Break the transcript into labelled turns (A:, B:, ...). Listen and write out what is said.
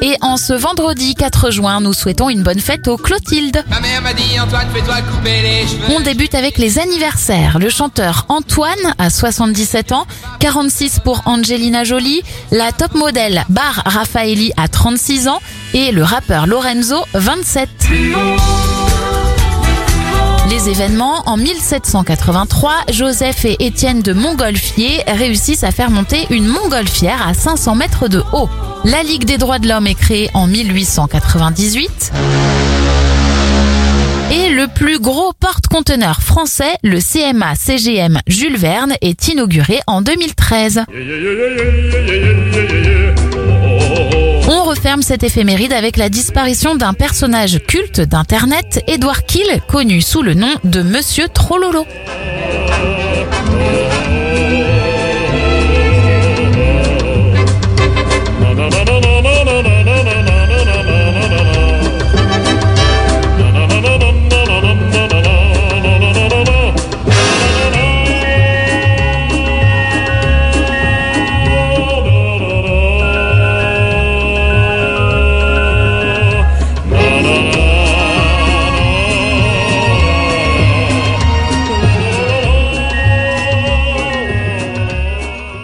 A: Et en ce vendredi 4 juin, nous souhaitons une bonne fête aux Clotilde.
B: Ma mère m'a dit Antoine, fais-toi couper les cheveux.
A: On débute avec les anniversaires. Le chanteur Antoine a 77 ans, 46 pour Angelina Jolie, la top modèle Bar Raffaelli a 36 ans et le rappeur Lorenzo 27. Les événements, en 1783, Joseph et Étienne de Montgolfier réussissent à faire monter une montgolfière à 500 mètres de haut. La Ligue des droits de l'homme est créée en 1898. Et le plus gros porte-conteneur français, le CMA CGM Jules Verne, est inauguré en 2013. On referme cette éphéméride avec la disparition d'un personnage culte d'Internet, Edouard Kiel, connu sous le nom de Monsieur Trollolo.